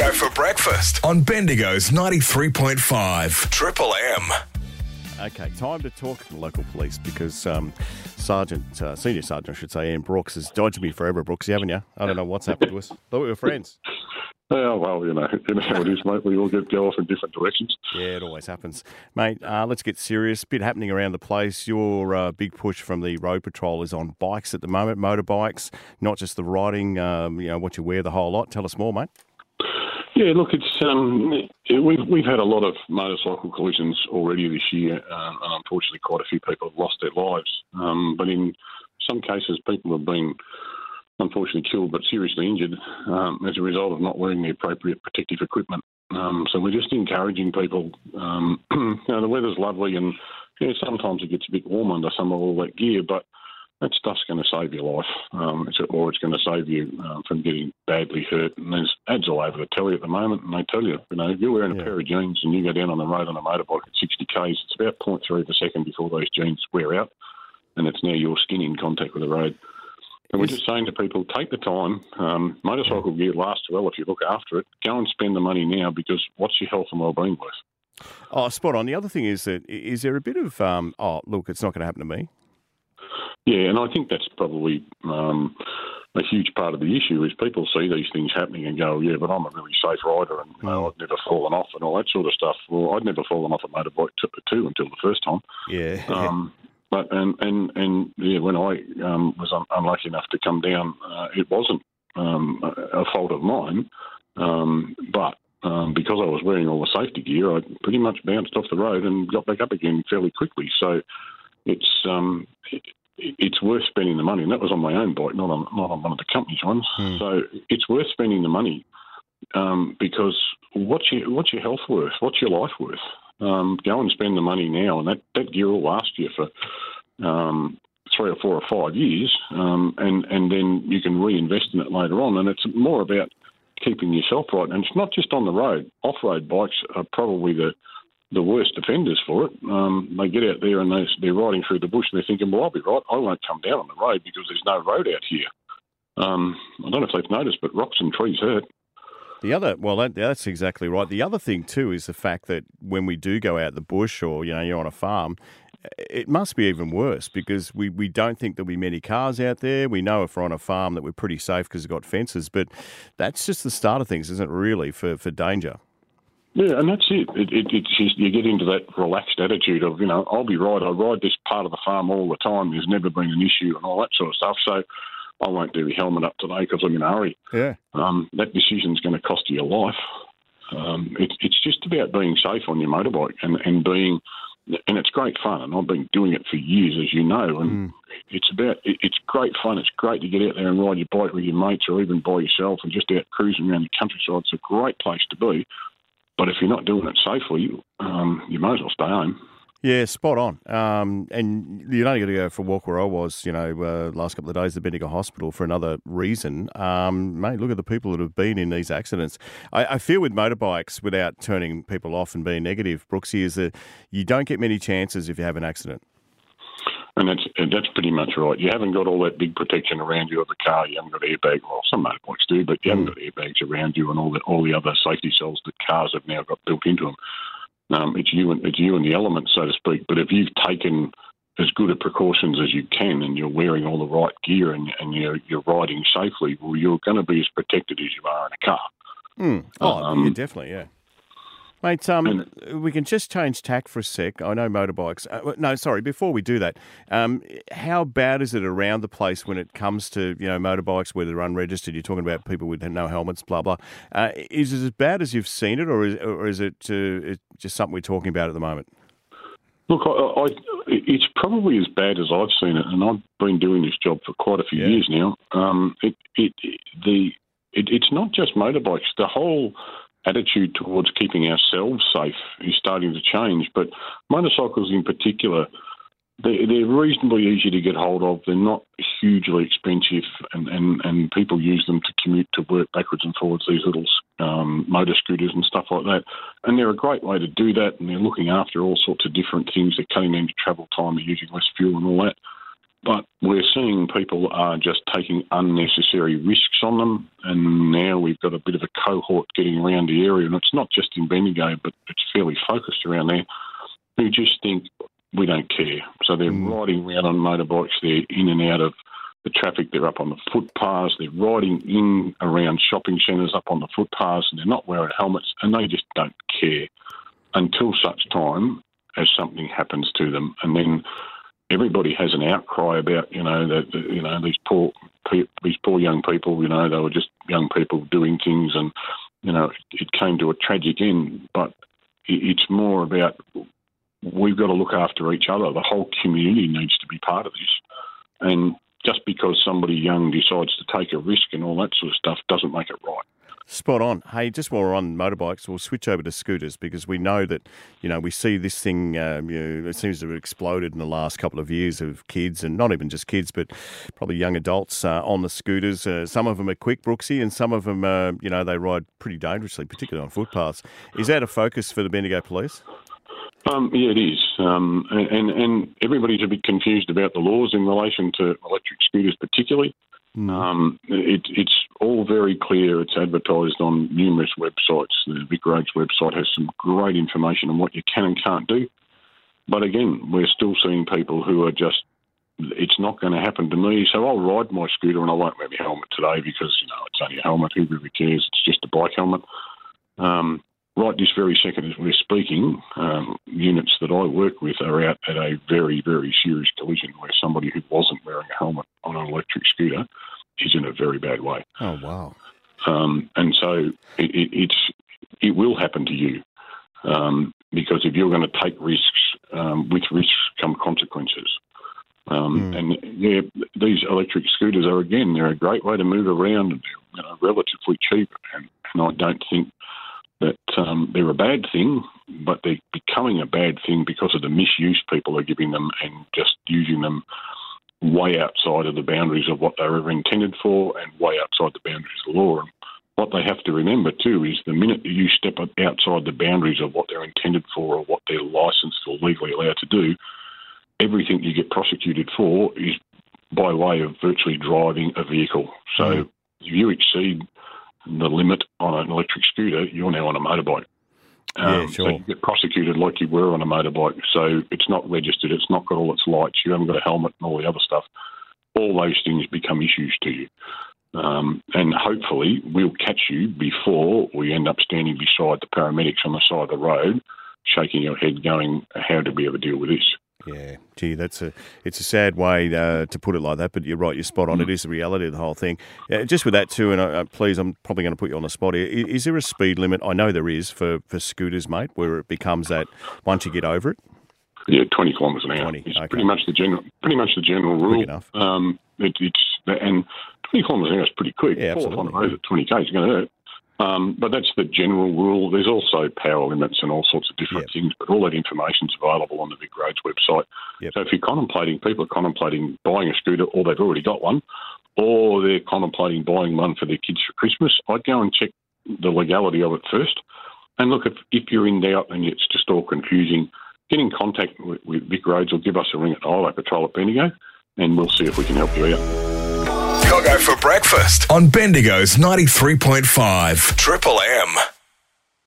Cogho for breakfast on Bendigo's 93.5 Triple M. Okay, time to talk to the local police because um, Sergeant, uh, Senior Sergeant, I should say, Ian Brooks has dodged me forever, Brooksy, haven't you? I don't know what's happened to us. Thought we were friends. Oh, well, you know, you know how it is, mate. We all get go off in different directions. Yeah, it always happens. Mate, uh, let's get serious. Bit happening around the place. Your uh, big push from the road patrol is on bikes at the moment, motorbikes, not just the riding, um, you know, what you wear, the whole lot. Tell us more, mate. Yeah, look, it's um, we've we've had a lot of motorcycle collisions already this year, um, and unfortunately, quite a few people have lost their lives. Um, but in some cases, people have been unfortunately killed but seriously injured um, as a result of not wearing the appropriate protective equipment. Um, so we're just encouraging people. Um, you know, the weather's lovely, and you know, sometimes it gets a bit warm under some of all that gear, but that stuff's going to save your life, um, it's, or it's going to save you uh, from getting badly hurt. And there's ads all over the telly at the moment, and they tell you, you know, if you're wearing a pair of jeans and you go down on the road on a motorbike at 60 k's, it's about 0.3 of a second before those jeans wear out, and it's now your skin in contact with the road. And we're just saying to people, take the time. Um, motorcycle gear lasts well if you look after it. Go and spend the money now because what's your health and well-being worth? Oh, spot on. The other thing is that, is there a bit of, um, oh, look, it's not going to happen to me? Yeah, and I think that's probably um, a huge part of the issue is people see these things happening and go, yeah, but I'm a really safe rider and you know, I've never fallen off and all that sort of stuff. Well, I'd never fallen off a motorbike t- too until the first time. Yeah. Um, but and and and yeah, when I um, was un- unlucky enough to come down, uh, it wasn't um, a, a fault of mine, um, but um, because I was wearing all the safety gear, I pretty much bounced off the road and got back up again fairly quickly. So it's um, it's worth spending the money, and that was on my own bike, not on not on one of the company's ones. So it's worth spending the money um, because what's your what's your health worth? What's your life worth? Um, go and spend the money now, and that, that gear will last you for um, three or four or five years, um, and and then you can reinvest in it later on. And it's more about keeping yourself right. And it's not just on the road. Off-road bikes are probably the the worst offenders for it. Um, they get out there and they, they're riding through the bush and they're thinking, well, I'll be right. I won't come down on the road because there's no road out here. Um, I don't know if they've noticed, but rocks and trees hurt. The other, well, that, that's exactly right. The other thing too is the fact that when we do go out the bush or you know you're on a farm, it must be even worse because we, we don't think there'll be many cars out there. We know if we're on a farm that we're pretty safe because we've got fences, but that's just the start of things, isn't it? Really for for danger. Yeah, and that's it. It, it. It's just you get into that relaxed attitude of, you know, I'll be right. I ride this part of the farm all the time. There's never been an issue and all that sort of stuff. So I won't do the helmet up today because I'm in a hurry. Yeah. Um, that decision's going to cost you your life. Um, it, it's just about being safe on your motorbike and, and being, and it's great fun. And I've been doing it for years, as you know. And it's about, it, it's great fun. It's great to get out there and ride your bike with your mates or even by yourself and just out cruising around the countryside. It's a great place to be. But if you're not doing it safely, um, you might as well stay home. Yeah, spot on. Um, and you only got to go for a walk where I was, you know, uh, last couple of days at Bendigo Hospital for another reason. Um, mate, look at the people that have been in these accidents. I, I feel with motorbikes, without turning people off and being negative, Brooksy, is that you don't get many chances if you have an accident. And that's and that's pretty much right. You haven't got all that big protection around you of the car. You haven't got airbag. Well, some motorbikes do, but you haven't got airbags around you and all the all the other safety cells that cars have now got built into them. Um, it's you and it's you and the elements, so to speak. But if you've taken as good a precautions as you can, and you're wearing all the right gear, and, and you're you're riding safely, well, you're going to be as protected as you are in a car. Mm. Oh, Um, yeah, definitely, yeah. Mate, um, we can just change tack for a sec. I know motorbikes. Uh, no, sorry. Before we do that, um, how bad is it around the place when it comes to you know motorbikes where they're unregistered? You're talking about people with no helmets, blah blah. Uh, is it as bad as you've seen it, or is, or is it uh, just something we're talking about at the moment? Look, I, I, it's probably as bad as I've seen it, and I've been doing this job for quite a few Yeah. years now. Um, it, it, the, it, it's not just motorbikes. The whole attitude towards keeping ourselves safe is starting to change. But motorcycles, in particular, they, they're reasonably easy to get hold of. They're not hugely expensive, and, and, and people use them to commute to work backwards and forwards. These little um, motor scooters and stuff like that, and they're a great way to do that. And they're looking after all sorts of different things. They're cutting down travel time, they're using less fuel and all that. But we're seeing people are just taking unnecessary risks on them, and now we've got a bit of a cohort getting around the area, and it's not just in Bendigo, but it's fairly focused around there, who just think we don't care. So they're mm. riding around on motorbikes, they're in and out of the traffic, they're up on the footpaths, they're riding in around shopping centres up on the footpaths, and they're not wearing helmets, and they just don't care until such time as something happens to them, and then everybody has an outcry about you know that you know these poor these poor young people. You know they were just young people doing things, and you know it came to a tragic end. But it's more about we've got to look after each other. The whole community needs to be part of this, and just because somebody young decides to take a risk and all that sort of stuff doesn't make it right. Spot on. Hey, just while we're on motorbikes, we'll switch over to scooters because we know that, you know, we see this thing, um, you know, it seems to have exploded in the last couple of years of kids and not even just kids, but probably young adults uh, on the scooters. Uh, some of them are quick, Brooksy, and some of them, uh, you know, they ride pretty dangerously, particularly on footpaths. Is that a focus for the Bendigo Police? Um, yeah, it is, um, and and everybody's a bit confused about the laws in relation to electric scooters, particularly. Mm. Um, it, it's all very clear. It's advertised on numerous websites. The Vic Roads website has some great information on what you can and can't do. But again, we're still seeing people who are just, it's not going to happen to me. So I'll ride my scooter and I won't wear my helmet today because, you know, it's only a helmet. Who really cares? It's just a bike helmet. Um, right this very second as we're speaking, um, units that I work with are out at a very, very serious collision where somebody who wasn't wearing a helmet electric scooter is in a very bad way. Oh, wow. Um, and so it, it, it's, it will happen to you um, because if you're going to take risks, um, with risks come consequences. Um, mm. And yeah, these electric scooters are again they're a great way to move around and they're you know, relatively cheap. And, and I don't think that um, they're a bad thing, but they're becoming a bad thing because of the misuse people are giving them and just using them way outside of the boundaries of what they were ever intended for and way outside the boundaries of the law. And what they have to remember too is the minute you step outside the boundaries of what they're intended for or what they're licensed or legally allowed to do, everything you get prosecuted for is by way of virtually driving a vehicle. So mm. if you exceed the limit on an electric scooter, you're now on a motorbike. Um, yeah, sure. You get prosecuted like you were on a motorbike. So it's not registered, it's not got all its lights, you haven't got a helmet and all the other stuff. All those things become issues to you. Um, and hopefully we'll catch you before we end up standing beside the paramedics on the side of the road, shaking your head, going, "How did we ever deal with this?" Yeah, gee, that's a it's a sad way uh, to put it like that, but you're right, you're spot on. Mm. It is the reality of the whole thing. Uh, just with that too, and uh, please, I'm probably going to put you on the spot here. Is, is, there a speed limit? I know there is for, for scooters, mate, where it becomes that once you get over it. Yeah, twenty kilometres an hour. 20, it's okay. pretty much the general, pretty much the general rule. Quick enough. Um, it, it's and twenty kilometres an hour is pretty quick. Yeah, absolutely. on the road at twenty k's, going to hurt. Um, but that's the general rule. There's also power limits and all sorts of different yep. things, but all that information is available on the Vic Roads website. Yep. So if you're contemplating, people are contemplating buying a scooter or they've already got one, or they're contemplating buying one for their kids for Christmas, I'd go and check the legality of it first. And look, if, if you're in doubt and it's just all confusing, get in contact with, with Vic Roads or give us a ring at Highway Patrol at Bendigo and we'll see if we can help you out. Cogho for breakfast on Bendigo's 93.5 Triple M.